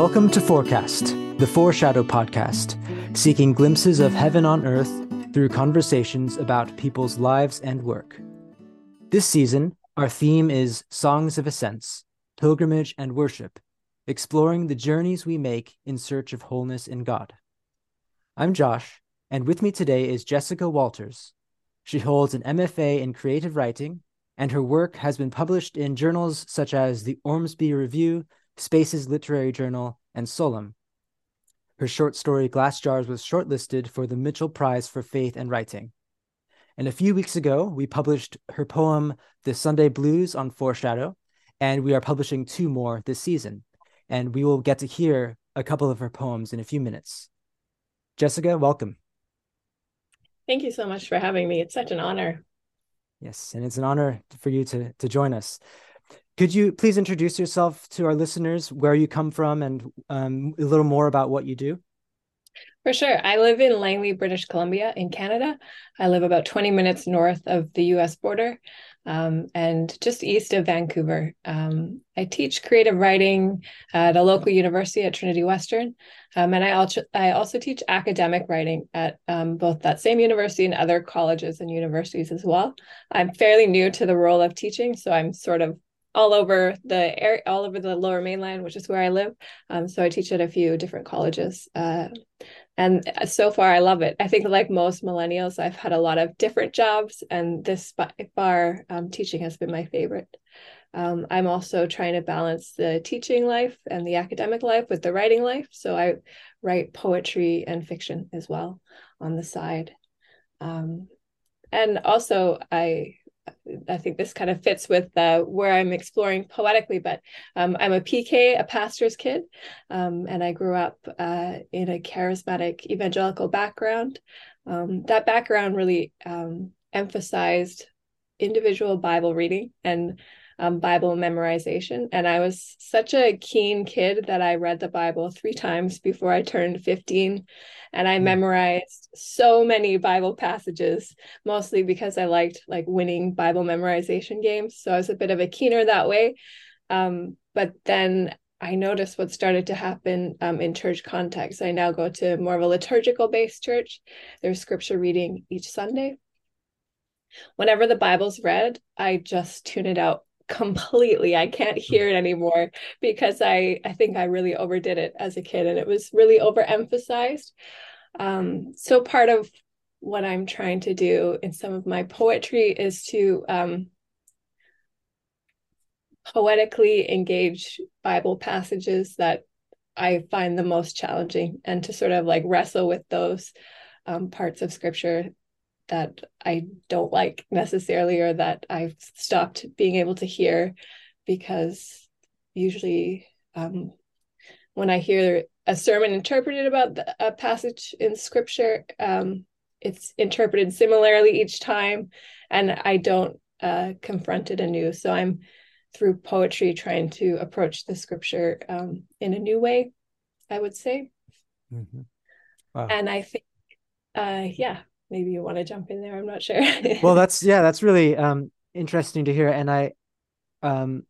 Welcome to Forecast, the Foreshadow podcast, seeking glimpses of heaven on earth through conversations about people's lives and work. This season, our theme is Songs of Ascents, Pilgrimage and Worship, exploring the journeys we make in search of wholeness in God. I'm Josh, and with me today is Jessica Walters. She holds an MFA in creative writing, and her work has been published in journals such as the Ormsby Review, Spaces Literary Journal, and Solum. Her short story Glass Jars was shortlisted for the Mitchell Prize for Faith and Writing. And a few weeks ago, we published her poem, The Sunday Blues on Foreshadow, and we are publishing two more this season. And we will get to hear a couple of her poems in a few minutes. Jessica, welcome. Thank you so much for having me. It's such an honor. Yes, and it's an honor for you to, to join us. Could you please introduce yourself to our listeners, where you come from, and um, a little more about what you do? For sure. I live in Langley, British Columbia, in Canada. I live about 20 minutes north of the US border um, and just east of Vancouver. Um, I teach creative writing at a local university at Trinity Western. Um, and I also, I also teach academic writing at um, both that same university and other colleges and universities as well. I'm fairly new to the role of teaching, so I'm sort of all over the area, all over the lower mainland, which is where I live. Um, so I teach at a few different colleges. Uh, and so far, I love it. I think, like most millennials, I've had a lot of different jobs, and this by far um, teaching has been my favorite. Um, I'm also trying to balance the teaching life and the academic life with the writing life. So I write poetry and fiction as well on the side. Um, and also, I I think this kind of fits with uh, where I'm exploring poetically, but um, I'm a PK, a pastor's kid, um, and I grew up uh, in a charismatic evangelical background. Um, that background really um, emphasized individual Bible reading and um, Bible memorization. And I was such a keen kid that I read the Bible three times before I turned 15. And I hmm. memorized so many Bible passages, mostly because I liked like winning Bible memorization games. So I was a bit of a keener that way. Um, but then I noticed what started to happen um, in church context. I now go to more of a liturgical based church. There's scripture reading each Sunday. Whenever the Bible's read, I just tune it out completely. I can't hear it anymore because i i think i really overdid it as a kid and it was really overemphasized. Um, so part of what i'm trying to do in some of my poetry is to um, poetically engage bible passages that i find the most challenging and to sort of like wrestle with those um, parts of scripture that I don't like necessarily or that I've stopped being able to hear because usually um, when I hear a sermon interpreted about the, a passage in scripture, um, it's interpreted similarly each time and I don't uh, confront it anew. So I'm through poetry trying to approach the scripture um, in a new way, I would say. Mm-hmm. Wow. And I think, uh, yeah, maybe you want to jump in there i'm not sure. Well that's yeah that's really um interesting to hear and i um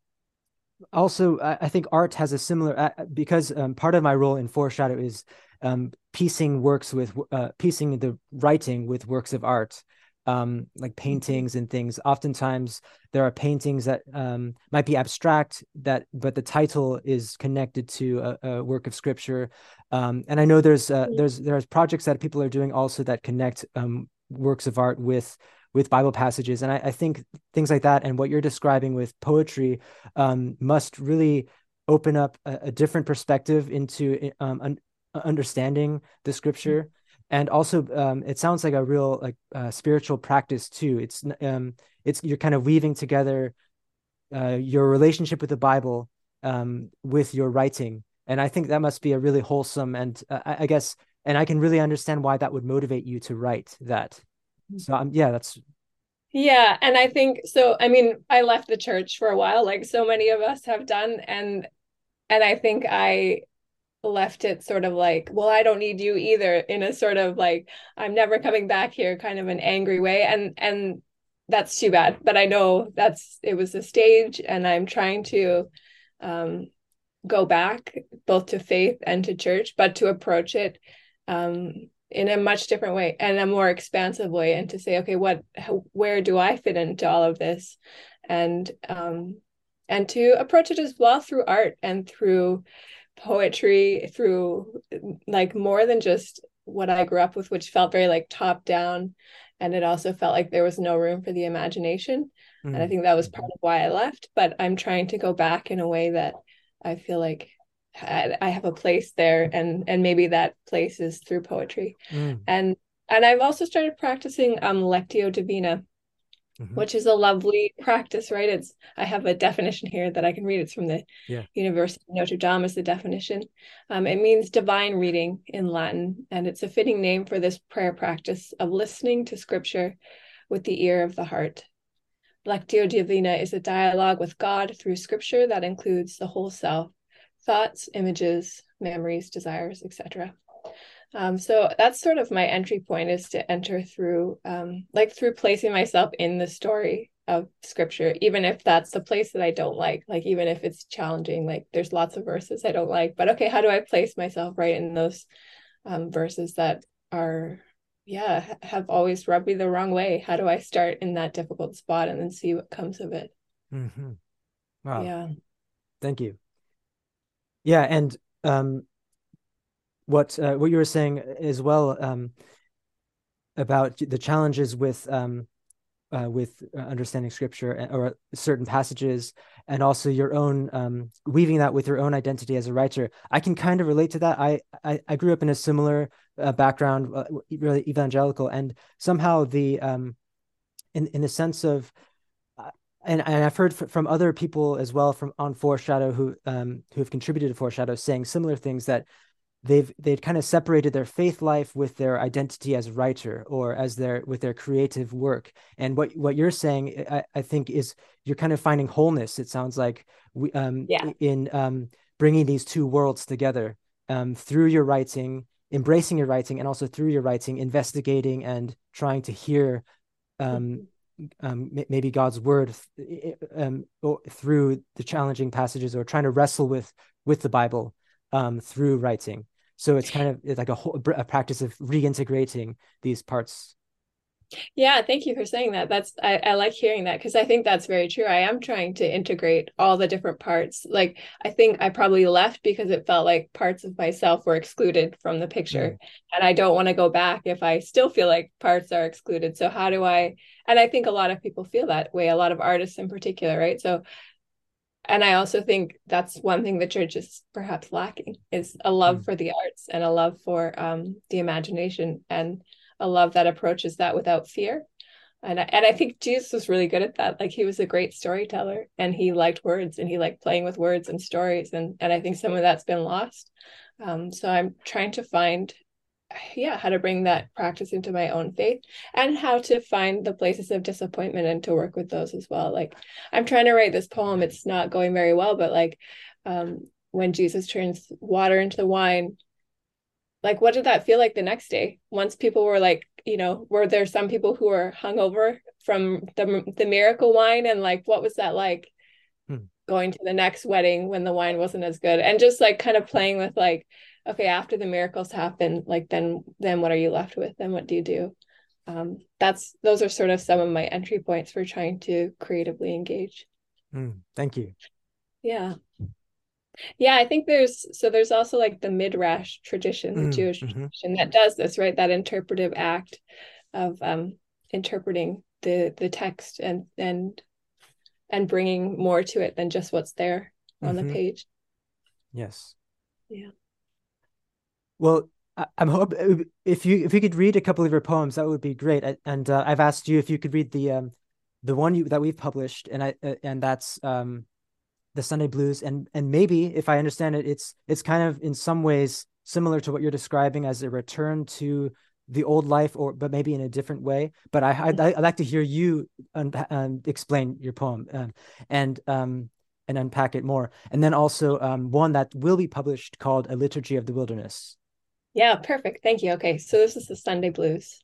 also i, I think art has a similar uh, because um, part of my role in foreshadow is um piecing works with uh piecing the writing with works of art um, like mm-hmm. paintings and things. Oftentimes, there are paintings that um, might be abstract, that but the title is connected to a, a work of scripture. Um, and I know there's uh, mm-hmm. there's there's projects that people are doing also that connect um, works of art with with Bible passages. And I, I, think things like that and what you're describing with poetry um, must really open up a, a different perspective into um, un- understanding the scripture and also um, it sounds like a real like uh, spiritual practice too. It's um it's you're kind of weaving together uh, your relationship with the bible um, with your writing. And i think that must be a really wholesome and uh, I, I, guess and i can really understand why that would motivate you to write that. So um, yeah that's yeah and i think so i mean i left the church for a while like so many of us have done and and i think i left it sort of like, well, I don't need you either, in a sort of like, I'm never coming back here kind of an angry way. And and that's too bad. But I know that's it was a stage and I'm trying to um go back. both to faith and to church, but to approach it um, in a much different way and a more expansive way, and to say, okay, what, how, where do I fit into all of this, and um, and to approach it as well through art and through poetry, through like more than just what I grew up with, which felt very like top down, and it also felt like there was no room for the imagination. Mm. And I mm. think that was part of why I left. But I'm trying to go back in a way that I feel like I have a place there, and and maybe that place is through poetry. Mm. And and I've also started practicing um Lectio Divina, mm-hmm. which is a lovely practice, right? It's I have a definition here that I can read. It's from the yeah. University of Notre Dame is the definition. Um, it means divine reading in Latin, and it's a fitting name for this prayer practice of listening to Scripture with the ear of the heart. Lectio Divina is a dialogue with God through scripture that includes the whole self thoughts, images, memories, desires, etc. Um, so that's sort of my entry point is to enter through, um, like through placing myself in the story of scripture, even if that's the place that I don't like, like even if it's challenging, like there's lots of verses I don't like, but okay, how do I place myself right in those um, verses that are yeah have always rubbed me the wrong way? How do i start in that difficult spot and then see what comes of it? Mm-hmm. wow. Yeah. Thank you. Yeah and um what uh, what you were saying as well um about the challenges with um uh, with uh, understanding scripture or certain passages and also your own um, weaving that with your own identity as a writer. I can kind of relate to that. I i, I grew up in a similar uh, background uh, really evangelical and somehow the um in in the sense of uh, and, and I've heard from other people as well from on Foreshadow who um who have contributed to Foreshadow saying similar things that they've they'd kind of separated their faith life with their identity as writer or as their with their creative work and what what you're saying i, I think is you're kind of finding wholeness it sounds like we um yeah. in um bringing these two worlds together um through your writing embracing your writing and also through your writing investigating and trying to hear um, mm-hmm. um maybe god's word um through the challenging passages or trying to wrestle with with the bible um, through writing. So it's kind of it's like a whole a practice of reintegrating these parts. Yeah, thank you for saying that. That's I, I like hearing that because I think that's very true. I am trying to integrate all the different parts. Like I think I probably left because it felt like parts of myself were excluded from the picture. Mm. And I don't want to go back if I still feel like parts are excluded. So how do I and I think a lot of people feel that way, a lot of artists in particular, right? So and i also think that's one thing the church is perhaps lacking is a love mm. for the arts and a love for um, the imagination and a love that approaches that without fear. And I, and I think jesus was really good at that. Like he was a great storyteller and he liked words and he liked playing with words and stories. And and i think some of that's been lost. Um, so i'm trying to find yeah how to bring that practice into my own faith and how to find the places of disappointment and to work with those as well. Like i'm trying to write this poem. It's not going very well but like um when jesus turns water into the wine like what did that feel like the next day? Once people were like you know were there some people who were hungover from the the miracle wine? And like what was that like hmm. going to the next wedding when the wine wasn't as good? And just like kind of playing with like okay after the miracles happen like then then what are you left with? Then what do you do? Um, that's those are sort of some of my entry points for trying to creatively engage. Mm, thank you. Yeah. Yeah i think there's so there's also like the midrash tradition the mm, jewish mm-hmm. tradition that does this right? That interpretive act of um interpreting the the text and and and bringing more to it than just what's there on mm-hmm. the page. Yes. Yeah well, I, am hope if you if you could read a couple of your poems, that would be great. And uh, I've asked you if you could read the um the one you, that we've published, and I uh, and that's um the Sunday Blues, and and maybe if I understand it, it's it's kind of in some ways similar to what you're describing as a return to the old life, or but maybe in a different way. But I I'd, I'd like to hear you un- um, explain your poem, um, and um and unpack it more, and then also um one that will be published called A Liturgy of the Wilderness. Yeah, perfect. Thank you. Okay, so this is the Sunday blues.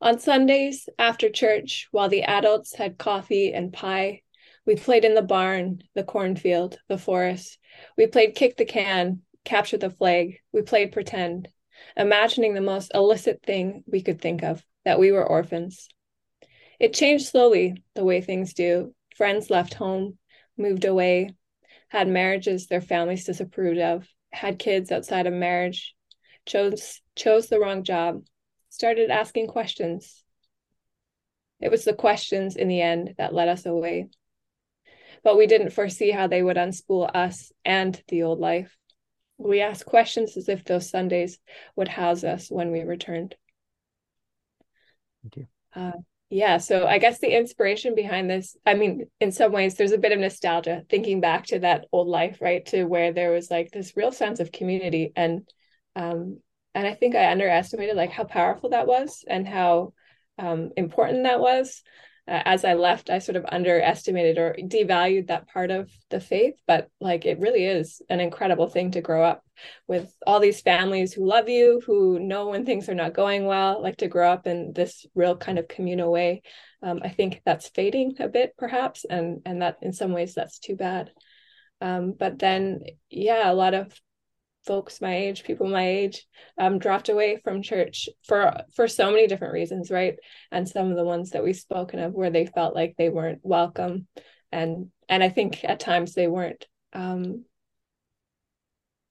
On Sundays after church, while the adults had coffee and pie, We played in the barn, the cornfield, the forest. We played kick the can, capture the flag. We played pretend, imagining the most illicit thing we could think of that we were orphans. It changed slowly, the way things do. Friends left home, moved away, had marriages their families disapproved of, had kids outside of marriage, chose chose the wrong job, started asking questions. It was the questions in the end that led us away. But we didn't foresee how they would unspool us and the old life. We asked questions as if those Sundays would house us when we returned. Thank you. Uh, yeah, so I guess the inspiration behind this, I mean, in some ways, there's a bit of nostalgia thinking back to that old life, right? To where there was like this real sense of community and um, and I think I underestimated like how powerful that was and how um, important that was. Uh, as I left, I sort of underestimated or devalued that part of the faith, but like it really is an incredible thing to grow up with all these families who love you, who know when things are not going well, like to grow up in this real kind of communal way. Um, I think that's fading a bit, perhaps, and and that in some ways that's too bad. Um, but then, yeah, a lot of folks my age, people my age, um, dropped away from church for for so many different reasons, right? And some of the ones that we've spoken of where they felt like they weren't welcome, and and I think at times they weren't. Um,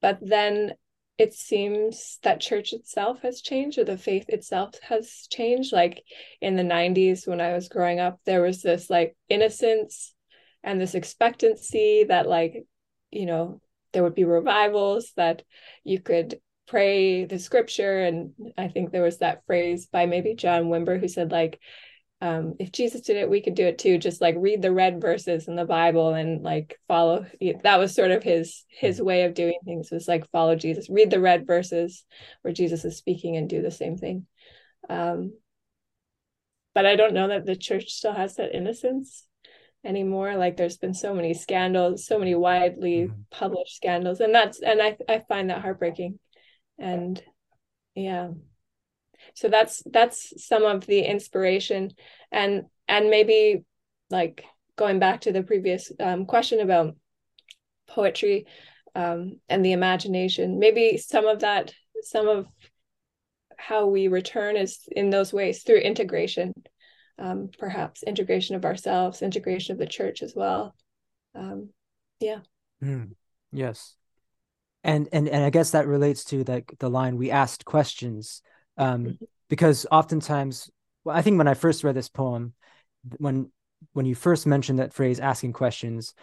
but then it seems that church itself has changed or the faith itself has changed like in the 90s when i was growing up there was this like innocence and this expectancy that like you know there would be revivals that you could pray the scripture. And i think there was that phrase by maybe john wimber who said like um, if jesus did it we could do it too. Just like read the red verses in the bible and like follow that was sort of his his way of doing things was like follow jesus. Read the red verses where jesus is speaking and do the same thing. Um, but i don't know that the church still has that innocence anymore. Like there's been so many scandals so many widely mm-hmm. published scandals and that's and i i find that heartbreaking. And yeah. So that's that's some of the inspiration. And and maybe like going back to the previous um, question about poetry um, and the imagination maybe some of that some of how we return is in those ways through integration um, perhaps integration of ourselves, integration of the church as well. Um, yeah. Mm, yes. And, and and I guess that relates to like the, line we asked questions um, mm-hmm. because oftentimes well, I think when I first read this poem when when you first mentioned that phrase asking questions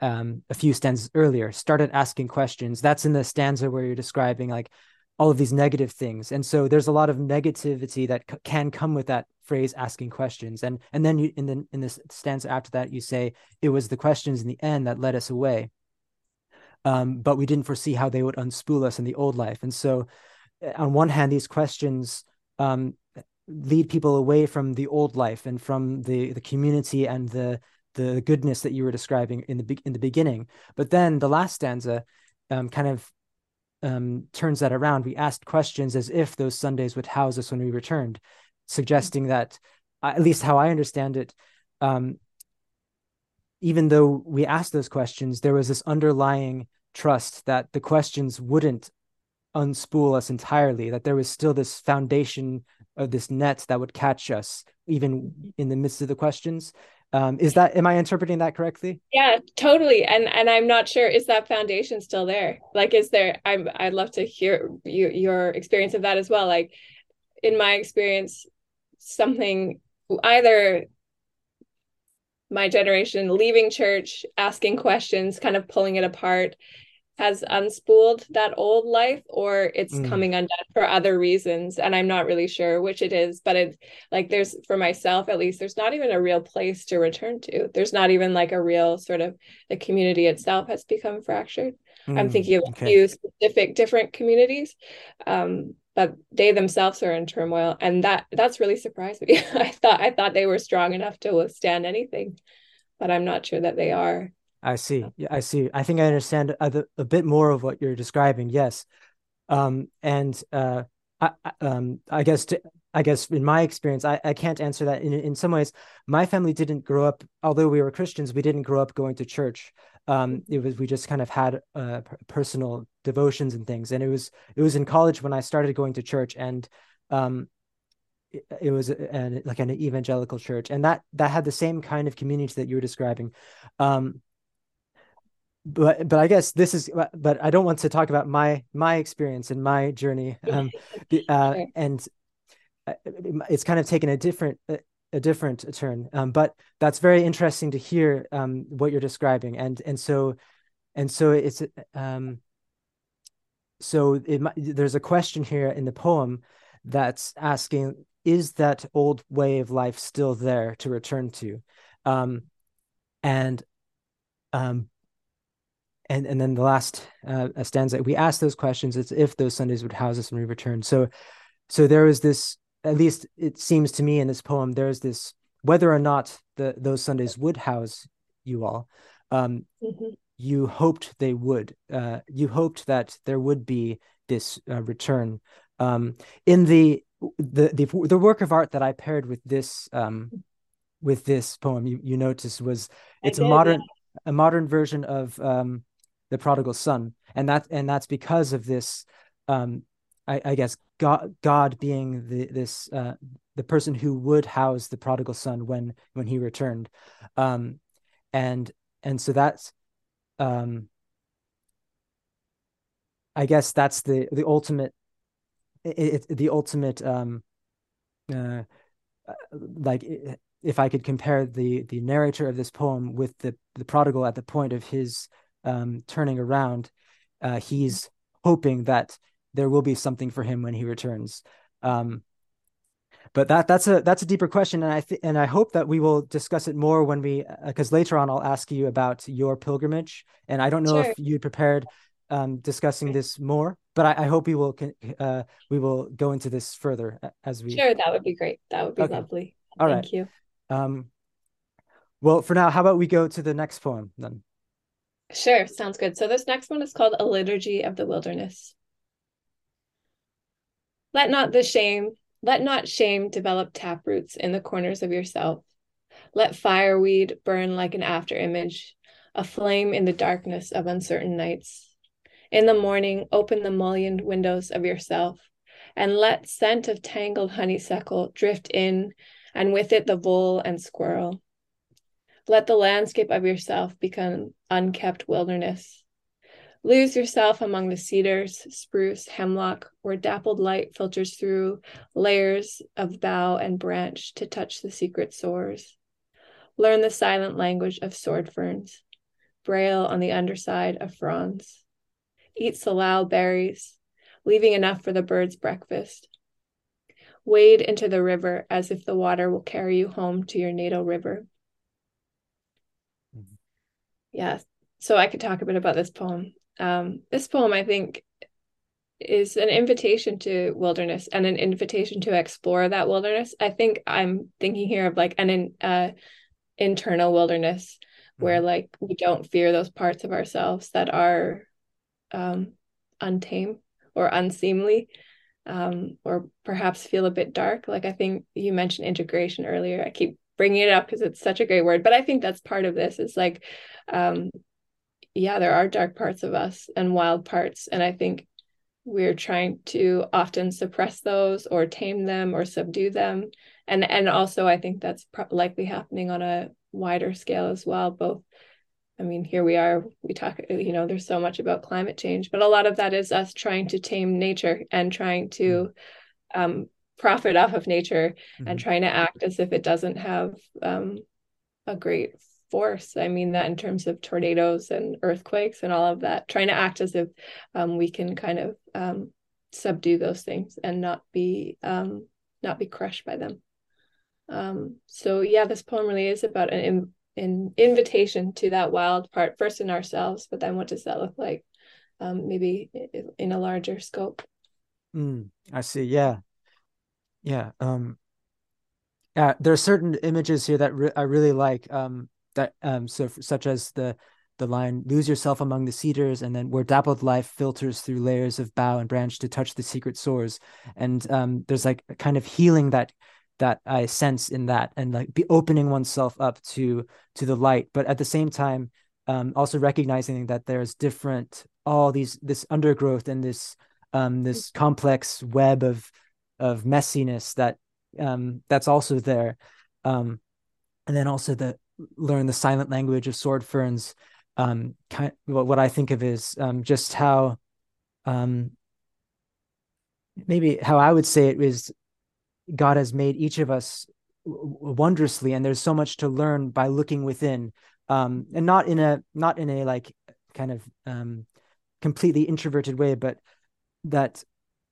um, a few stanzas earlier started asking questions that's in the stanza where you're describing like all of these negative things. And so there's a lot of negativity that c- can come with that phrase asking questions. And and then you in the in this stanza after that you say it was the questions in the end that led us away. Um, but we didn't foresee how they would unspool us in the old life. And so eh, on one hand these questions um, lead people away from the old life and from the the community and the the goodness that you were describing in the in the beginning. But then the last stanza um, kind of um, turns that around. We asked questions as if those Sundays would house us when we returned, suggesting that, at least how I understand it, um, even though we asked those questions, there was this underlying trust that the questions wouldn't unspool us entirely, that there was still this foundation of this net that would catch us even in the midst of the questions um, is that am I interpreting that correctly? Yeah, totally. And and I'm not sure is that foundation still there? Like, is there? I'm I'd love to hear your your experience of that as well. Like, in my experience, something either my generation leaving church, asking questions, kind of pulling it apart, has unspooled that old life or it's mm. coming undone for other reasons and i'm not really sure which it is but it's like there's for myself at least there's not even a real place to return to there's not even like a real sort of the community itself has become fractured mm. i'm thinking of okay. a few specific different communities um, but they themselves are in turmoil and that that's really surprised me i thought i thought they were strong enough to withstand anything but i'm not sure that they are I see. Yeah, I see. I think I understand a, a bit more of what you're describing. Yes. Um, and uh, I, um, I guess to I guess in my experience, I, I can't answer that. In in some ways, my family didn't grow up, although we were Christians, we didn't grow up going to church. Um, it was we just kind of had uh, personal devotions and things, and it was it was in college when I started going to church, and um, it, it was an, like an evangelical church, and that that had the same kind of community that you were describing. Um, but but I guess this is but I don't want to talk about my my experience and my journey um uh, and uh, it's kind of taken a different a different turn um but that's very interesting to hear um what you're describing. And and so and so it's um so it there's a question here in the poem that's asking is that old way of life still there to return to? Um and um and and then the last uh, stanza we ask those questions it's if those sundays would house us and we return so so there is this at least it seems to me in this poem there's this whether or not the those sundays would house you all um, mm-hmm. you hoped they would uh, you hoped that there would be this uh, return um, in the, the the the work of art that i paired with this um, with this poem you, you notice was it's did, a modern yeah. a modern version of um, the prodigal son. And that and that's because of this um i, I guess god god being the this uh the person who would house the prodigal son when when he returned. Um and and so that's um i guess that's the the ultimate it, it the ultimate um uh like if i could compare the the narrator of this poem with the the prodigal at the point of his um, turning around, uh, he's hoping that there will be something for him when he returns. Um, but that that's a that's a deeper question, and I th- and I hope that we will discuss it more when we because uh, later on I'll ask you about your pilgrimage, and I don't know sure. if you prepared um, discussing this more, but I, I hope we will uh, we will go into this further as we. Sure, that would be great. That would be okay. lovely. All Thank right. you. Um, well, for now, how about we go to the next poem then? Sure, sounds good. So this next one is called A Liturgy of the Wilderness. Let not the shame, let not shame develop taproots in the corners of yourself. Let fireweed burn like an after image, a flame in the darkness of uncertain nights. In the morning, open the mullioned windows of yourself, and let scent of tangled honeysuckle drift in, and with it the vole and squirrel. Let the landscape of yourself become unkept wilderness. Lose yourself among the cedars, spruce, hemlock, where dappled light filters through layers of bough and branch to touch the secret sores. Learn the silent language of sword ferns, braille on the underside of fronds. Eat salal berries, leaving enough for the bird's breakfast. Wade into the river as if the water will carry you home to your natal river yeah so i could talk a bit about this poem. Um, this poem i think is an invitation to wilderness and an invitation to explore that wilderness. I think i'm thinking here of like an in, uh, internal wilderness where mm-hmm. like we don't fear those parts of ourselves that are um, untamed or unseemly um, or perhaps feel a bit dark. Like i think you mentioned integration earlier. I keep bringing it up because it's such a great word but i think that's part of this is like um yeah there are dark parts of us and wild parts and i think we're trying to often suppress those or tame them or subdue them and and also i think that's pro- likely happening on a wider scale as well both i mean here we are we talk you know there's so much about climate change but a lot of that is us trying to tame nature and trying to mm. um, profit off of nature mm-hmm. and trying to act as if it doesn't have um, a great force. I mean that in terms of tornadoes and earthquakes and all of that, trying to act as if um, we can kind of um, subdue those things and not be um, not be crushed by them. Um, so yeah, this poem really is about an, an invitation to that wild part, first in ourselves, but then what does that look like, um, maybe in a larger scope. Mm, I see. Yeah, yeah um uh, there are certain images here that re- i really like um that um so such as the the line lose yourself among the cedars and then where dappled life filters through layers of bough and branch to touch the secret sores. And um, there's like a kind of healing that that i sense in that and like be opening oneself up to to the light but at the same time um, also recognizing that there's different all these this undergrowth and this um, this complex web of of messiness that um, that's also there. Um, and then also the learn the silent language of sword ferns. Um, kind what I think of is um, just how um, maybe how I would say it is God has made each of us wondrously, and there's so much to learn by looking within, um, and not in a not in a like kind of um, completely introverted way, but that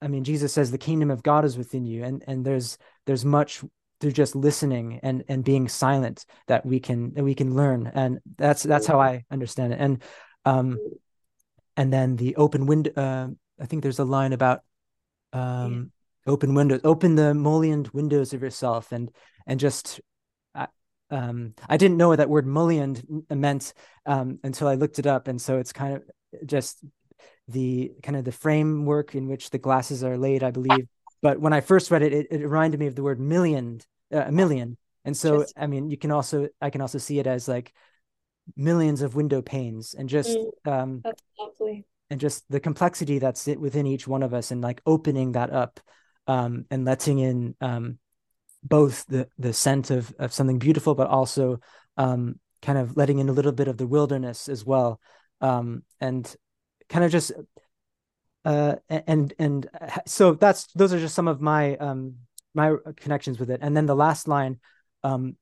I mean, Jesus says the kingdom of God is within you, and and there's there's much through just listening and and being silent that we can that we can learn. And that's that's how i understand it. And um and then the open window uh, i think there's a line about um yeah. open windows open the mullioned windows of yourself. And and just um i didn't know what that word mullioned meant um until i looked it up. And so it's kind of just the kind of the framework in which the glasses are laid i believe but when I first read it, it, it reminded me of the word million, uh, a million. And so, I mean, you can also, I can also see it as like millions of window panes and just, mm, um, that's lovely. And just the complexity that's within each one of us and like opening that up, um, and letting in, um, both the, the scent of, of something beautiful, but also, um, kind of letting in a little bit of the wilderness as well. Um, and kind of just uh, and and so that's those are just some of my um my connections with it and then the last line um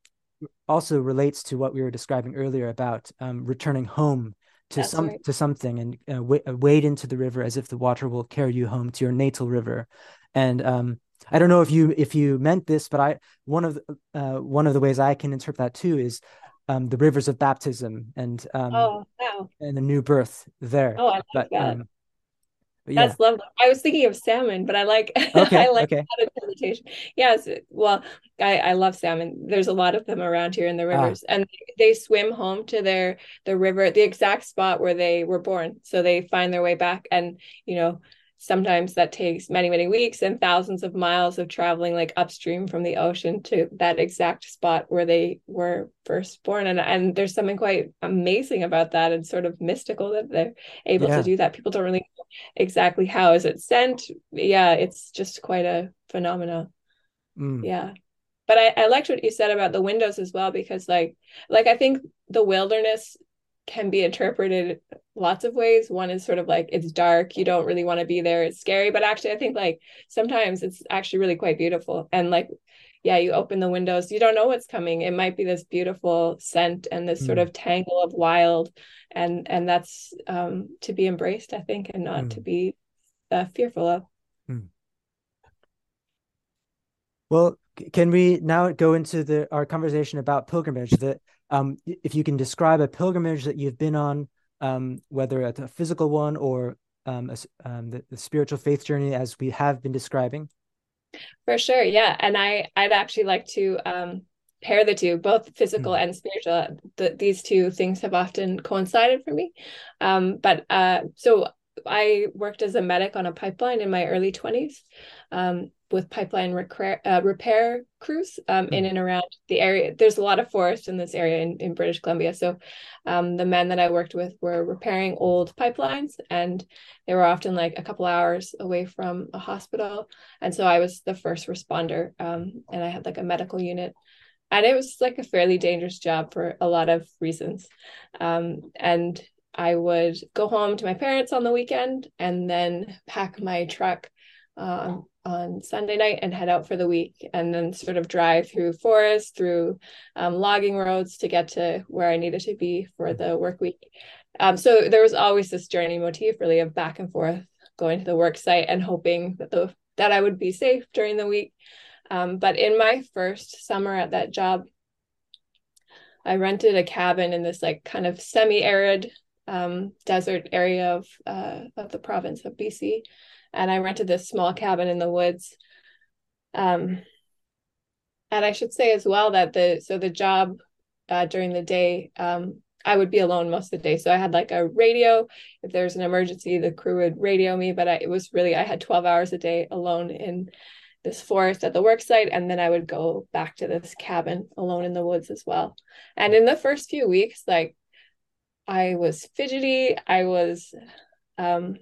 also relates to what we were describing earlier about um returning home to that's some right. to something and uh, w- uh, wade into the river as if the water will carry you home to your natal river and um i don't know if you if you meant this but i one of the, uh one of the ways i can interpret that too is um the rivers of baptism and um oh wow and the new birth there oh i like but, that um, yeah. That's lovely. I was thinking of salmon, but I like okay, I like okay. that interpretation. Yes, well, I, I love salmon. There's a lot of them around here in the ah. rivers, ah. and they swim home to their the river, the exact spot where they were born. So they find their way back, and you know, sometimes that takes many many weeks and thousands of miles of traveling like upstream from the ocean to that exact spot where they were first born. And and there's something quite amazing about that and sort of mystical that they're able yeah. to do that. People don't really know exactly how. Is it scent yeah it's just quite a phenomenon. Mm. yeah. But I, I liked what you said about the windows as well because like like i think the wilderness can be interpreted lots of ways. One is sort of like it's dark, you don't really want to be there, it's scary, but actually I think like sometimes it's actually really quite beautiful. And like yeah, you open the windows, you don't know what's coming. It might be this beautiful scent and this mm. sort of tangle of wild and and that's um to be embraced, I think, and not mm. to be uh, fearful of. Mm. Well, can we now go into the our conversation about pilgrimage that um, if you can describe a pilgrimage that you've been on, um, whether it's a physical one or um, a, um, the, the, spiritual faith journey, as we have been describing. For sure, yeah, and I I'd actually like to um, pair the two, both physical mm. and spiritual. The, these two things have often coincided for me. Um, but uh, so I worked as a medic on a pipeline in my early twenties. Um, with pipeline repair, uh, repair crews um, mm. in and around the area. There's a lot of forest in this area in, in British Columbia. So um, the men that I worked with were repairing old pipelines and they were often like a couple hours away from a hospital. And so I was the first responder um, and I had like a medical unit. And it was like a fairly dangerous job for a lot of reasons. Um, and I would go home to my parents on the weekend and then pack my truck um, on Sunday night and head out for the week, and then sort of drive through forest, through um, logging roads to get to where I needed to be for the work week. Um, so there was always this journey motif, really, of back and forth, going to the work site and hoping that the that I would be safe during the week. Um, but in my first summer at that job, I rented a cabin in this like kind of semi-arid um, desert area of uh, of the province of BC and I rented this small cabin in the woods. Um, and I should say as well that the so the job uh, during the day um, I would be alone most of the day. So I had like a radio. If there's an emergency, the crew would radio me. But I, it was really I had 12 hours a day alone in this forest at the work site, and then I would go back to this cabin alone in the woods as well. And in the first few weeks, like I was fidgety. I was um,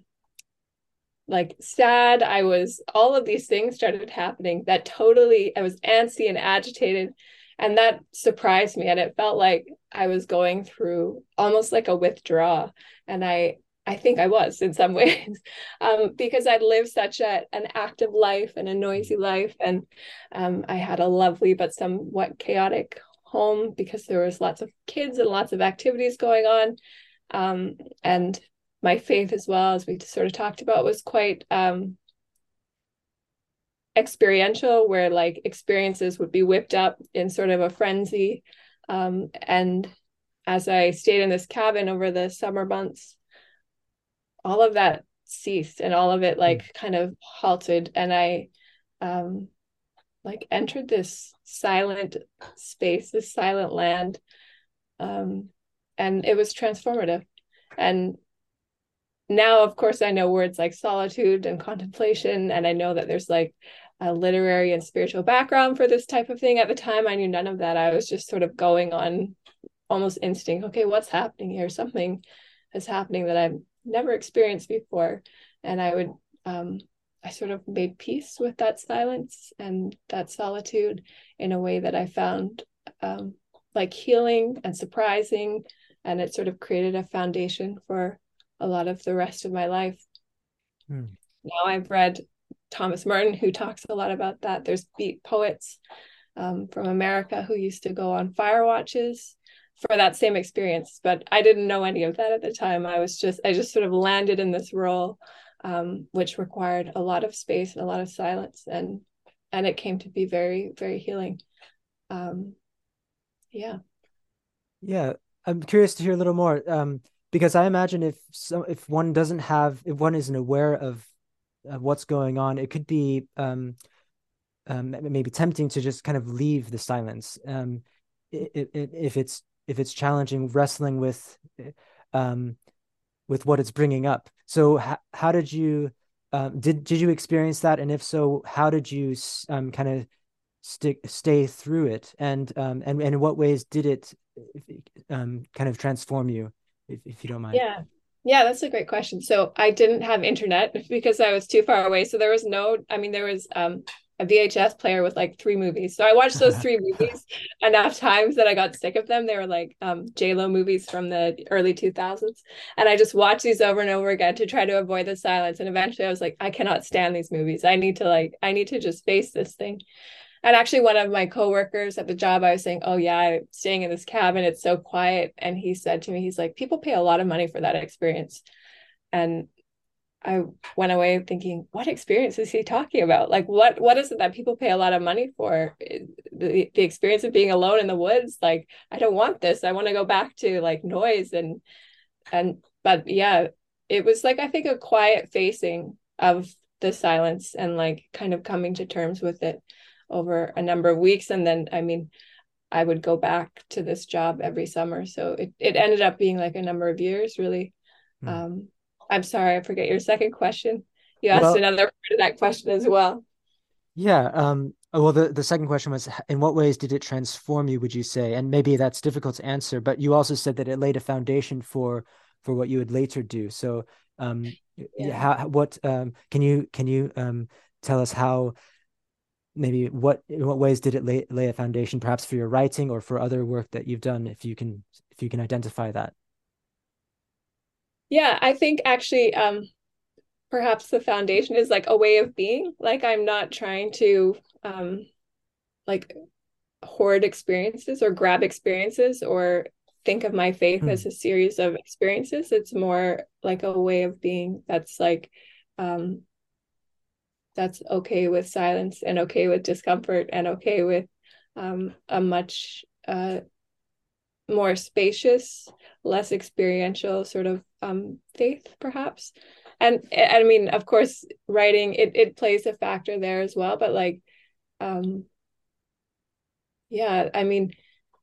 like sad. I was all of these things started happening that totally I was antsy and agitated and that surprised me and it felt like I was going through almost like a withdrawal and I I think I was in some ways um, because I'd lived such a, an active life and a noisy life. And um, I had a lovely but somewhat chaotic home because there was lots of kids and lots of activities going on. Um, and my faith as well as we sort of talked about was quite um, experiential where like experiences would be whipped up in sort of a frenzy um, and as i stayed in this cabin over the summer months all of that ceased and all of it like mm. kind of halted and i um like entered this silent space this silent land. Um and it was transformative. And now of course i know words like solitude and contemplation and i know that there's like a literary and spiritual background for this type of thing. At the time i knew none of that. I was just sort of going on almost instinct okay what's happening here? Something is happening that i've never experienced before. And i would um, i sort of made peace with that silence and that solitude in a way that i found um, like healing and surprising and it sort of created a foundation for a lot of the rest of my life. Hmm. Now I've read Thomas Merton, who talks a lot about that. There's beat poets um, from America who used to go on fire watches for that same experience, but I didn't know any of that at the time. I was just, I just sort of landed in this role, um, which required a lot of space and a lot of silence, and and it came to be very, very healing. Um, yeah. Yeah, I'm curious to hear a little more. Um, because I imagine if so, if one doesn't have, if one isn't aware of, of what's going on, it could be um, um, maybe tempting to just kind of leave the silence. Um, it, it, if it's if it's challenging, wrestling with, um, with what it's bringing up. So, how, how did you, um, did did you experience that? And if so, how did you um, kind of stick stay through it? And um, and and in what ways did it um, kind of transform you? if, if you don't mind. Yeah. Yeah, that's a great question. So I didn't have internet because I was too far away. So there was no, I mean, there was um, a VHS player with like three movies. So I watched those three movies enough times that I got sick of them. They were like um, J Lo movies from the early 2000s, and I just watched these over and over again to try to avoid the silence. And eventually, I was like, I cannot stand these movies. I need to like, I need to just face this thing and actually one of my coworkers at the job i was saying oh yeah i'm staying in this cabin it's so quiet and he said to me he's like people pay a lot of money for that experience and i went away thinking what experience is he talking about like what what is it that people pay a lot of money for the, the experience of being alone in the woods like i don't want this i want to go back to like noise and and but yeah it was like i think a quiet facing of the silence and like kind of coming to terms with it over a number of weeks. And then, I mean, I would go back to this job every summer. So it, it ended up being like a number of years, really. Mm. Um, I'm sorry, I forget your second question. You asked well, another part of that question as well. Yeah. Um, oh, well, the, the second question was in what ways did it transform you, would you say? And maybe that's difficult to answer, but you also said that it laid a foundation for for what you would later do. So um yeah. how what um can you can you um tell us how maybe what in what ways did it lay, lay a foundation perhaps for your writing or for other work that you've done if you can if you can identify that yeah i think actually um perhaps the foundation is like a way of being like i'm not trying to um like hoard experiences or grab experiences or think of my faith mm. as a series of experiences it's more like a way of being that's like um that's okay with silence and okay with discomfort and okay with um, a much uh, more spacious, less experiential sort of um, faith, perhaps. And I mean, of course, writing it it plays a factor there as well. But like, um, yeah, I mean,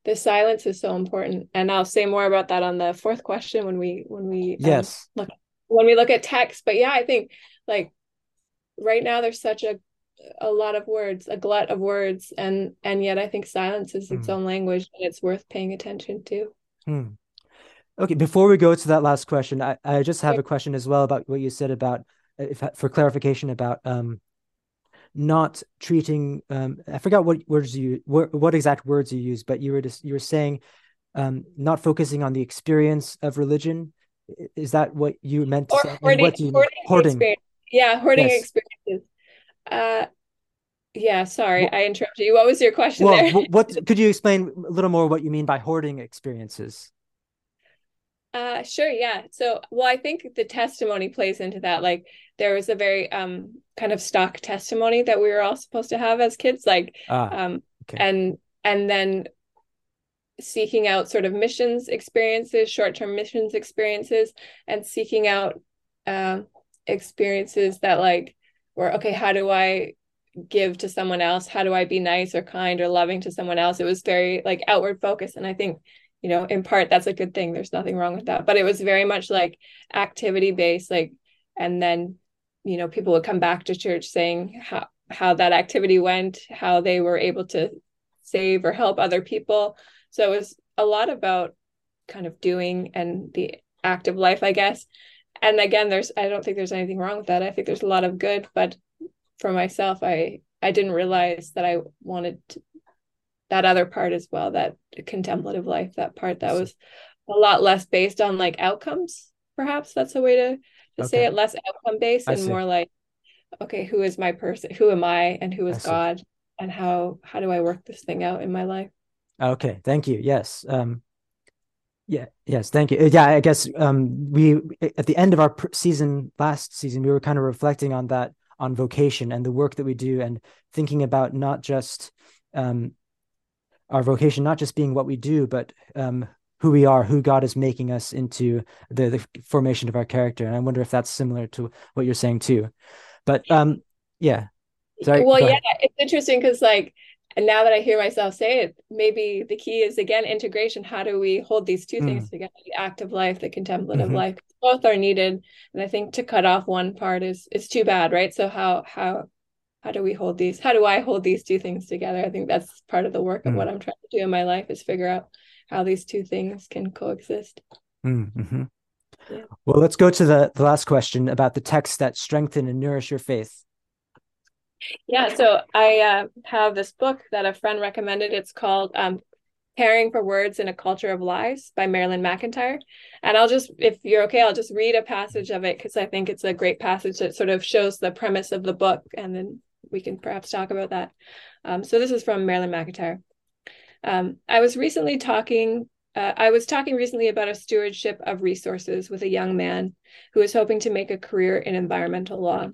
the silence is so important and i'll say more about that on the fourth question when we when we um, yes look when we look at text but yeah i think like right now there's such a a lot of words a glut of words and and yet i think silence is its mm. own language and it's worth paying attention to mm. okay before we go to that last question i, I just have a question as well about what you said about if for clarification about um not treating um i forgot what words you what, what exact words you use but you were just you were saying um not focusing on the experience of religion is that what you meant to or say hoarding, what do you hoarding, hoarding. yeah hoarding yes. experiences uh yeah sorry well, i interrupted you what was your question well, there what could you explain a little more what you mean by hoarding experiences uh, sure. Yeah. So, well, I think the testimony plays into that. Like, there was a very um kind of stock testimony that we were all supposed to have as kids, like, ah, um, okay. and and then seeking out sort of missions experiences, short term missions experiences, and seeking out uh, experiences that like were okay. How do I give to someone else? How do I be nice or kind or loving to someone else? It was very like outward focus, and I think you know in part that's a good thing there's nothing wrong with that but it was very much like activity based like and then you know people would come back to church saying how how that activity went how they were able to save or help other people so it was a lot about kind of doing and the active life i guess and again there's i don't think there's anything wrong with that. I think there's a lot of good but for myself i i didn't realize that i wanted to, that other part as well that contemplative life that part that was a lot less based on like outcomes perhaps. That's a way to, to okay. say it less outcome based and more like okay who is my person who am i and who is god? And how how do i work this thing out in my life? Okay. Thank you. Yes. Um yeah yes thank you yeah i guess um we at the end of our season last season we were kind of reflecting on that on vocation and the work that we do and thinking about not just um our vocation not just being what we do, but um, who we are, who God is making us into the, the formation of our character. And I wonder if that's similar to what you're saying too. But um, yeah. Sorry, well, yeah, it's interesting because like and now that I hear myself say it, maybe the key is again integration. How do we hold these two mm. things together? The active life, the contemplative mm-hmm. life. Both are needed. And I think to cut off one part is is too bad, right? So how how how do we hold these how do i hold these two things together i think that's part of the work of mm. what i'm trying to do in my life is figure out how these two things can coexist mm, mm-hmm. yeah. well let's go to the, the last question about the texts that strengthen and nourish your faith yeah so i uh, have this book that a friend recommended it's called um, Caring for Words in a Culture of Lies by Marilyn McEntyre. And I'll just, if you're okay, I'll just read a passage of it because I think it's a great passage that sort of shows the premise of the book and then we can perhaps talk about that. Um, so this is from Marilyn McEntyre. Um, I was recently talking. Uh, I was talking recently about a stewardship of resources with a young man who was hoping to make a career in environmental law.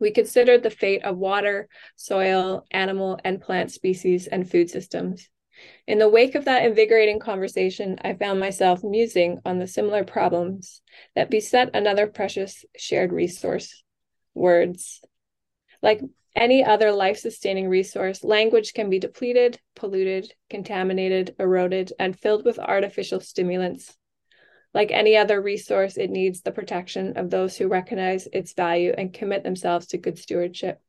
We considered the fate of water, soil, animal, and plant species and food systems. In the wake of that invigorating conversation, I found myself musing on the similar problems that beset another precious shared resource words. Like any other life sustaining resource, language can be depleted, polluted, contaminated, eroded, and filled with artificial stimulants. Like any other resource, it needs the protection of those who recognize its value and commit themselves to good stewardship.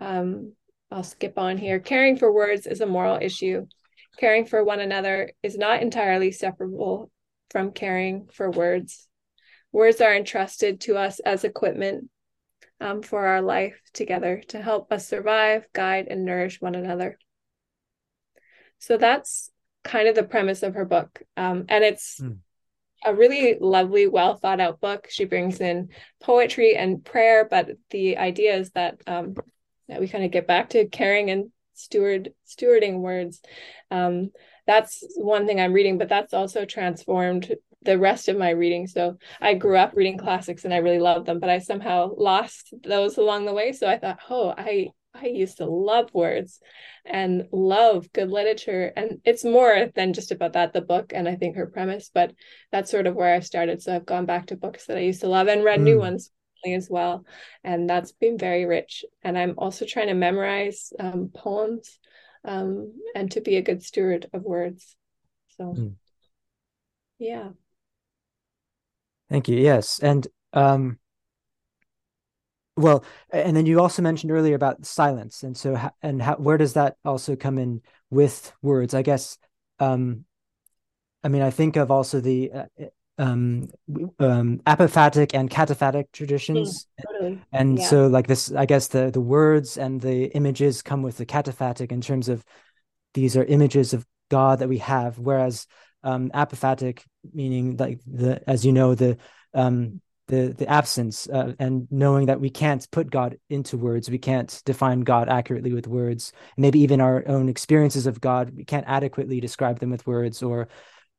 Um, I'll skip on here. Caring for words is a moral issue. Caring for one another is not entirely separable from caring for words. Words are entrusted to us as equipment um, for our life together to help us survive, guide, and nourish one another. So that's kind of the premise of her book. Um, and it's mm. a really lovely, well thought out book. She brings in poetry and prayer, but the idea is that, um, that we kind of get back to caring and steward stewarding words. Um, that's one thing I'm reading, but that's also transformed the rest of my reading. So I grew up reading classics and I really loved them, but I somehow lost those along the way. So I thought, oh, I I used to love words and love good literature. And it's more than just about that, the book and I think her premise, but that's sort of where I started. So I've gone back to books that I used to love and read mm. new ones as well. And that's been very rich. And I'm also trying to memorize um, poems um, and to be a good steward of words. So, mm. yeah. Thank you. Yes, and um, well, and then you also mentioned earlier about silence, and so and how, where does that also come in with words? I guess. Um, I mean, I think of also the uh, um, um, apophatic and cataphatic traditions, yeah, totally. and yeah. so like this, I guess the the words and the images come with the cataphatic in terms of these are images of God that we have, whereas um, apophatic meaning like the as you know the um, the the absence uh, and knowing that we can't put God into words, we can't define God accurately with words. Maybe even our own experiences of God, we can't adequately describe them with words. Or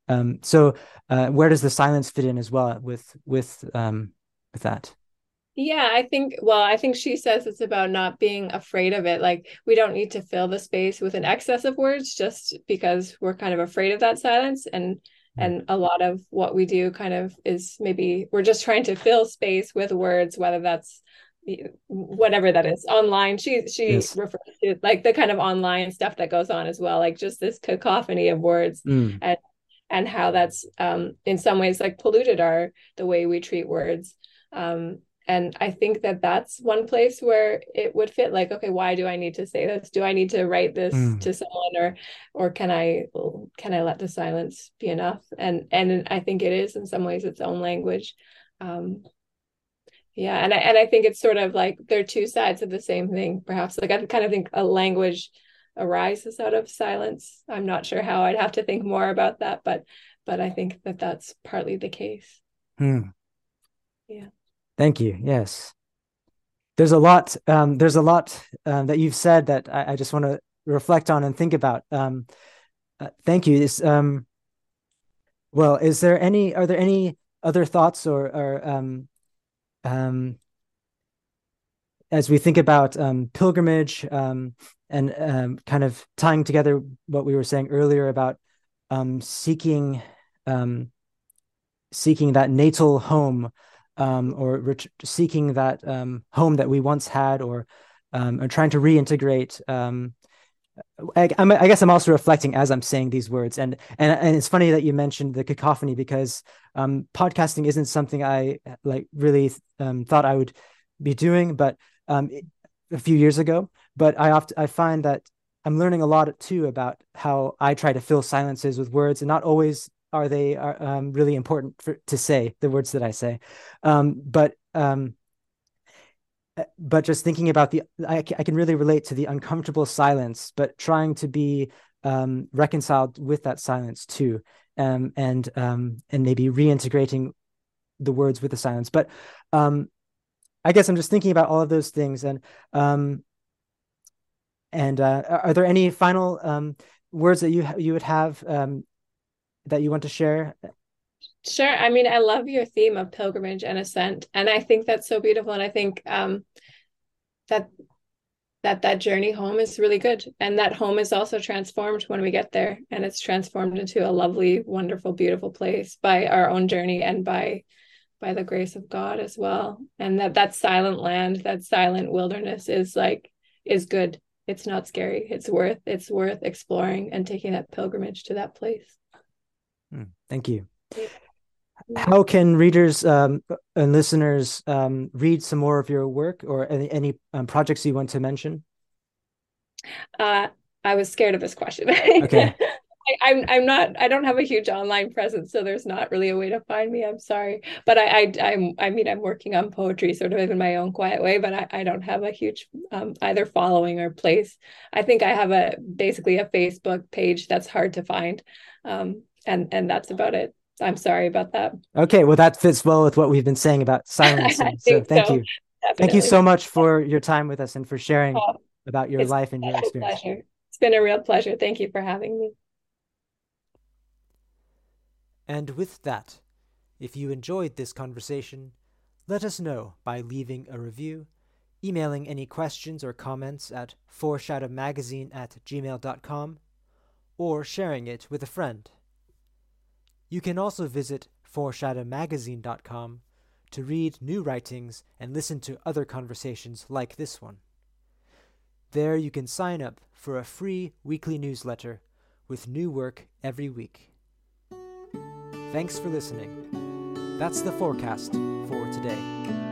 um, so, uh, where does the silence fit in as well with with um, with that? Yeah, I think, well, I think she says it's about not being afraid of it. Like, we don't need to fill the space with an excess of words just because we're kind of afraid of that silence. And and a lot of what we do kind of is maybe we're just trying to fill space with words whether that's whatever that is online she she yes. refers to like the kind of online stuff that goes on as well like just this cacophony of words mm. and and how that's um in some ways like polluted our the way we treat words um and i think that that's one place where it would fit like okay why do i need to say this? Do i need to write this mm. to someone or or can i can i let the silence be enough? And and i think it is in some ways its own language. Um yeah and i and i think it's sort of like they're two sides of the same thing perhaps. Like i kind of think a language arises out of silence. I'm not sure how i'd have to think more about that but but i think that that's partly the case. Hmm. yeah Thank you. Yes. There's a lot. Um, there's a lot um, that you've said that I, I just want to reflect on and think about. Um, uh, thank you. Is um, well, is there any? Are there any other thoughts or or um, um, as we think about um, pilgrimage um, and um, kind of tying together what we were saying earlier about um, seeking um, seeking that natal home um, or ret- seeking that um, home that we once had, or um, or trying to reintegrate. Um, I, I, guess I'm also reflecting as I'm saying these words, and and and it's funny that you mentioned the cacophony because um, podcasting isn't something I like really um, thought I would be doing, but um, a few years ago. But I often I find that I'm learning a lot too about how I try to fill silences with words, and not always are they are um, really important for, to say the words that I say, um, but um, uh, but just thinking about the I, I can really relate to the uncomfortable silence, but trying to be um, reconciled with that silence too, um, and um, and maybe reintegrating the words with the silence. But I guess I'm just thinking about all of those things, and and uh, are there any final words that you you would have um, that you want to share? Sure. I mean, I love your theme of pilgrimage and ascent, and I think that's so beautiful. And I think um, that that that journey home is really good, and that home is also transformed when we get there, and it's transformed into a lovely, wonderful, beautiful place by our own journey and by by the grace of God as well. And that that silent land, that silent wilderness, is like is good. It's not scary. It's worth it's worth exploring and taking that pilgrimage to that place. Hmm, thank you. How can readers um, and listeners um, read some more of your work or any, any um, projects you want to mention? Uh, I was scared of this question. Okay. I, am I'm, I'm not I don't have a huge online presence, so there's not really a way to find me. I'm sorry, but I I I'm, I mean I'm working on poetry sort of in my own quiet way, but I, I don't have a huge um, either following or place. I think I have a basically a Facebook page that's hard to find. Um, and and that's about it. I'm sorry about that. Okay well that fits well with what we've been saying about silence so thank so. you. Definitely. thank you so much for your time with us and for sharing oh, about your life and your experience. pleasure. it's been a real pleasure. Thank you for having me. And with that if you enjoyed this conversation let us know by leaving a review emailing any questions or comments at foreshadowmagazine at gmail.com or sharing it with a friend you can also visit foreshadowmagazine.com to read new writings and listen to other conversations like this one. There you can sign up for a free weekly newsletter with new work every week. Thanks for listening. That's the forecast for today.